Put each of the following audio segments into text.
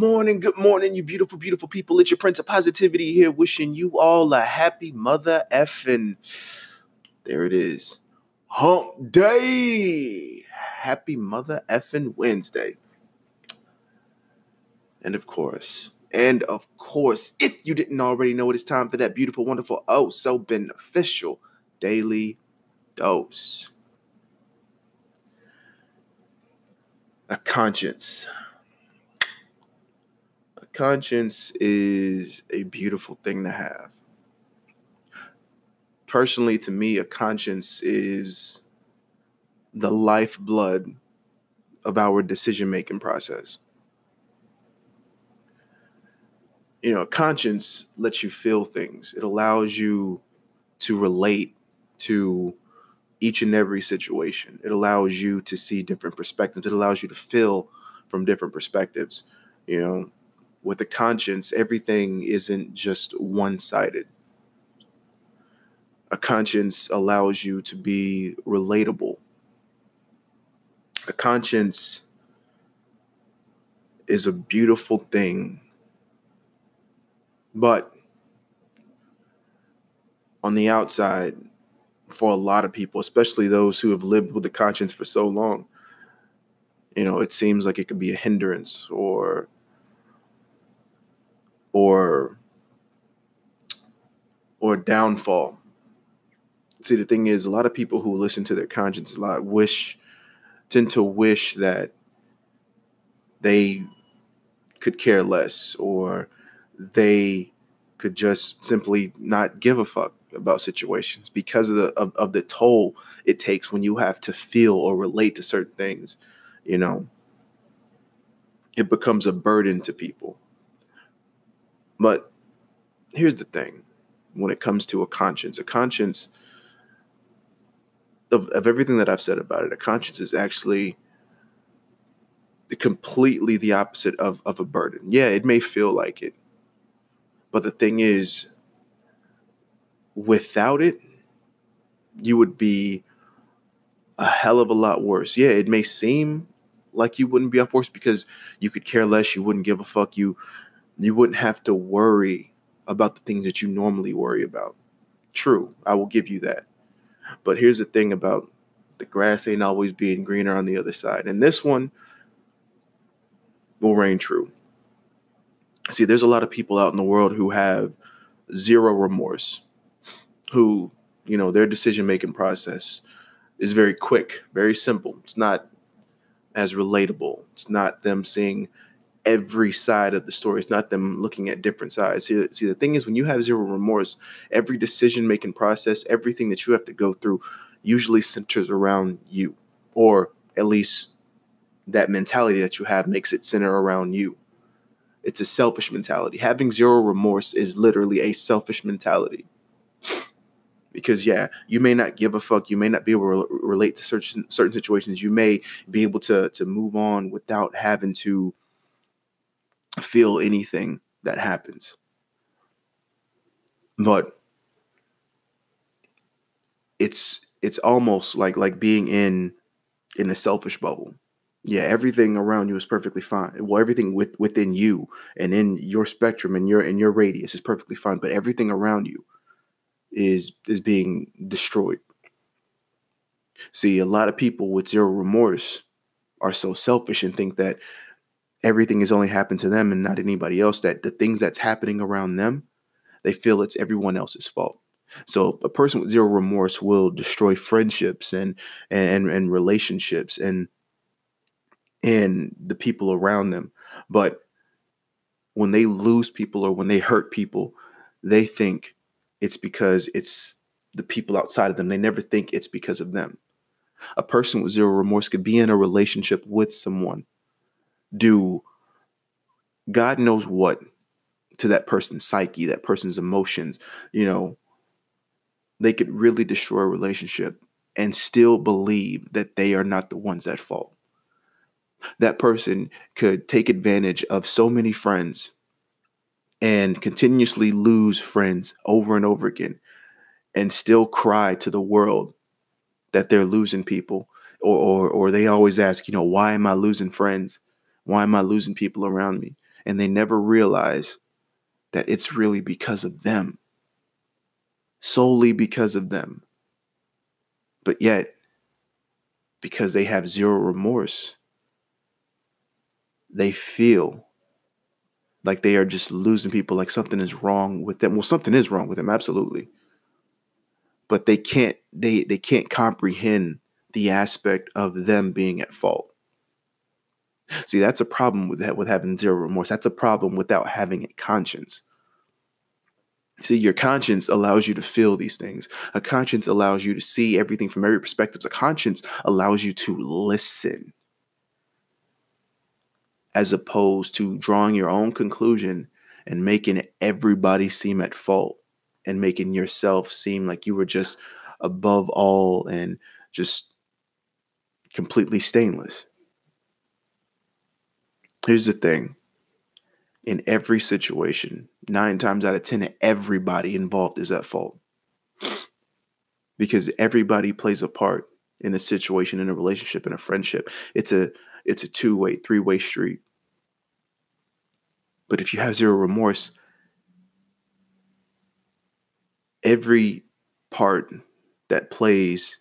morning, good morning, you beautiful, beautiful people. It's your Prince of Positivity here, wishing you all a happy mother effing. There it is. Hump Day. Happy mother effing Wednesday. And of course, and of course, if you didn't already know it is time for that beautiful, wonderful, oh, so beneficial daily dose. A conscience conscience is a beautiful thing to have. Personally, to me, a conscience is the lifeblood of our decision making process. You know, conscience lets you feel things, it allows you to relate to each and every situation. It allows you to see different perspectives. It allows you to feel from different perspectives. You know, with a conscience, everything isn't just one sided. A conscience allows you to be relatable. A conscience is a beautiful thing. But on the outside, for a lot of people, especially those who have lived with a conscience for so long, you know, it seems like it could be a hindrance or or or downfall. See, the thing is, a lot of people who listen to their conscience a lot wish tend to wish that they could care less or they could just simply not give a fuck about situations because of the of, of the toll it takes when you have to feel or relate to certain things you know it becomes a burden to people but here's the thing when it comes to a conscience, a conscience of, of everything that I've said about it, a conscience is actually completely the opposite of, of a burden. Yeah, it may feel like it. But the thing is, without it, you would be a hell of a lot worse. Yeah, it may seem like you wouldn't be up worse because you could care less, you wouldn't give a fuck, you you wouldn't have to worry about the things that you normally worry about. True, I will give you that. But here's the thing about the grass ain't always being greener on the other side. And this one will reign true. See, there's a lot of people out in the world who have zero remorse, who, you know, their decision making process is very quick, very simple. It's not as relatable. It's not them seeing every side of the story. It's not them looking at different sides. See, see the thing is, when you have zero remorse, every decision making process, everything that you have to go through, usually centers around you, or at least that mentality that you have makes it center around you. It's a selfish mentality. Having zero remorse is literally a selfish mentality. Because yeah, you may not give a fuck. You may not be able to relate to certain certain situations. You may be able to to move on without having to feel anything that happens. But it's it's almost like like being in in a selfish bubble. Yeah, everything around you is perfectly fine. Well, everything with within you and in your spectrum and your and your radius is perfectly fine, but everything around you is is being destroyed. See, a lot of people with zero remorse are so selfish and think that everything has only happened to them and not anybody else that the things that's happening around them they feel it's everyone else's fault. So a person with zero remorse will destroy friendships and and and relationships and and the people around them. But when they lose people or when they hurt people they think it's because it's the people outside of them. They never think it's because of them. A person with zero remorse could be in a relationship with someone do God knows what to that person's psyche, that person's emotions, you know, they could really destroy a relationship and still believe that they are not the ones at fault. That person could take advantage of so many friends and continuously lose friends over and over again and still cry to the world that they're losing people or, or, or they always ask, you know, why am I losing friends? Why am I losing people around me? and they never realize that it's really because of them, solely because of them. But yet, because they have zero remorse, they feel like they are just losing people, like something is wrong with them. Well, something is wrong with them, absolutely. But they can't they they can't comprehend the aspect of them being at fault. See, that's a problem with that, with having zero remorse. That's a problem without having a conscience. See, your conscience allows you to feel these things. A conscience allows you to see everything from every perspective. A conscience allows you to listen as opposed to drawing your own conclusion and making everybody seem at fault and making yourself seem like you were just above all and just completely stainless. Here's the thing in every situation, nine times out of 10, everybody involved is at fault. Because everybody plays a part in a situation, in a relationship, in a friendship. It's a it's a two-way, three-way street. But if you have zero remorse, every part that plays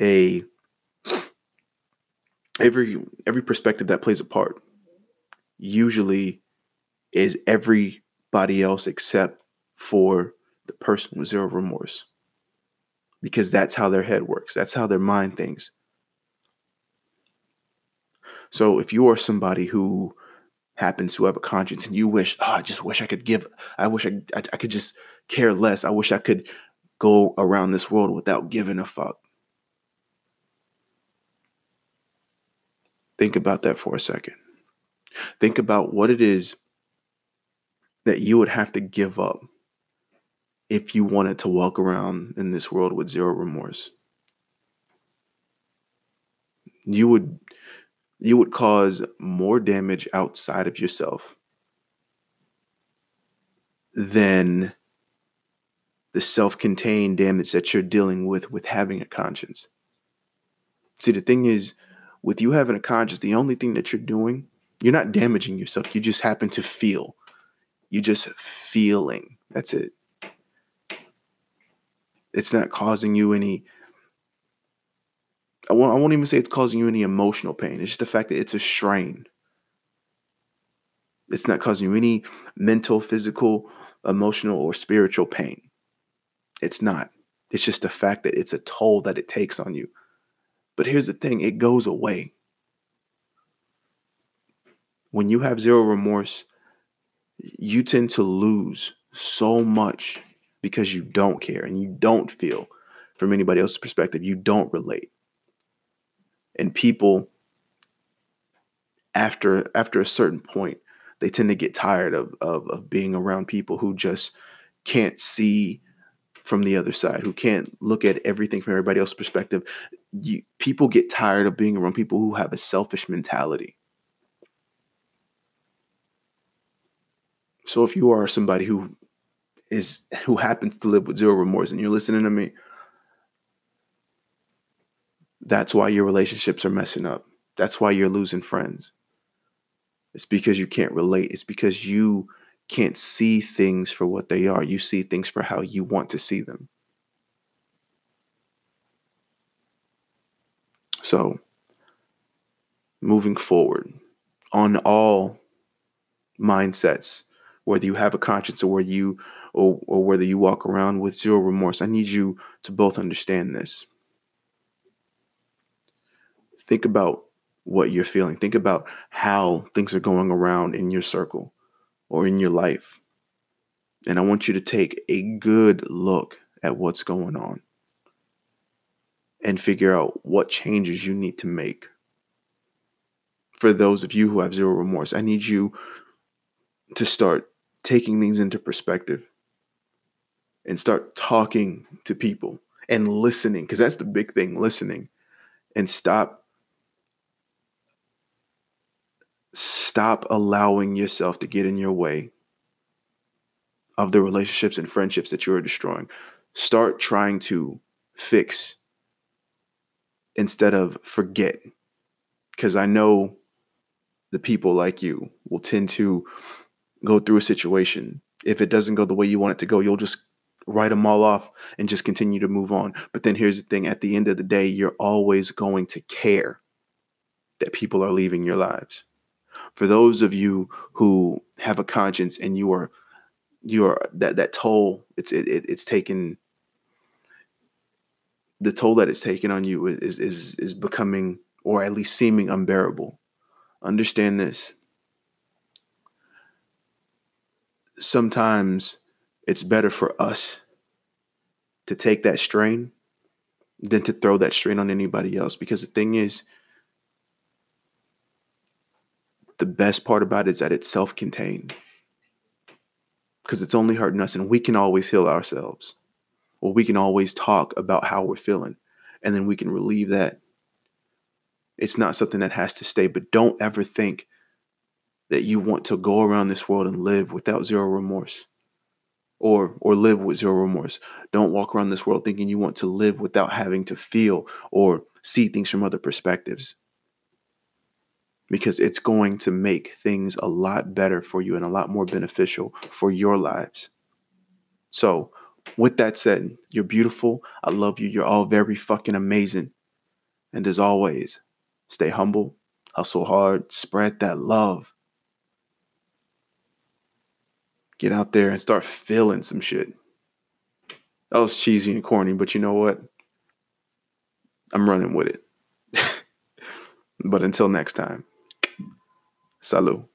a every every perspective that plays a part usually is everybody else except for the person with zero remorse. Because that's how their head works, that's how their mind thinks. So if you are somebody who happens to have a conscience and you wish, oh, I just wish I could give, I wish I, I, I could just care less. I wish I could go around this world without giving a fuck. Think about that for a second. Think about what it is that you would have to give up if you wanted to walk around in this world with zero remorse. You would you would cause more damage outside of yourself than the self-contained damage that you're dealing with with having a conscience. See, the thing is, with you having a conscience, the only thing that you're doing, you're not damaging yourself. You just happen to feel. You just feeling. That's it. It's not causing you any I won't, I won't even say it's causing you any emotional pain. It's just the fact that it's a strain. It's not causing you any mental, physical, emotional, or spiritual pain. It's not. It's just the fact that it's a toll that it takes on you. But here's the thing it goes away. When you have zero remorse, you tend to lose so much because you don't care and you don't feel from anybody else's perspective. You don't relate. And people after after a certain point they tend to get tired of, of of being around people who just can't see from the other side who can't look at everything from everybody else's perspective. You, people get tired of being around people who have a selfish mentality so if you are somebody who is who happens to live with zero remorse and you're listening to me that's why your relationships are messing up. That's why you're losing friends. It's because you can't relate. It's because you can't see things for what they are. You see things for how you want to see them. So, moving forward on all mindsets, whether you have a conscience or whether you or, or whether you walk around with zero remorse, I need you to both understand this think about what you're feeling. Think about how things are going around in your circle or in your life. And I want you to take a good look at what's going on and figure out what changes you need to make. For those of you who have zero remorse, I need you to start taking things into perspective and start talking to people and listening, because that's the big thing listening. And stop stop allowing yourself to get in your way of the relationships and friendships that you're destroying. Start trying to fix instead of forget. Because I know the people like you will tend to go through a situation. If it doesn't go the way you want it to go, you'll just write them all off and just continue to move on. But then here's the thing at the end of the day, you're always going to care that people are leaving your lives. For those of you who have a conscience and you are you are that that toll it's it, it's taken the toll that it's taken on you is is is becoming or at least seeming unbearable. Understand this. Sometimes it's better for us to take that strain than to throw that strain on anybody else. Because the thing is the best part about it is that it's self-contained. Because it's only hurting us and we can always heal ourselves. Or we can always talk about how we're feeling and then we can relieve that. It's not something that has to stay but don't ever think that you want to go around this world and live without zero remorse or or live with zero remorse don't walk around this world thinking you want to live without having to feel or see things from other perspectives because it's going to make things a lot better for you and a lot more beneficial for your lives. So, with that said, you're beautiful. I love you. You're all very fucking amazing. And as always, stay humble, hustle hard, spread that love. Get out there and start feeling some shit. That was cheesy and corny, but you know what? I'm running with it. but until next time. Salud.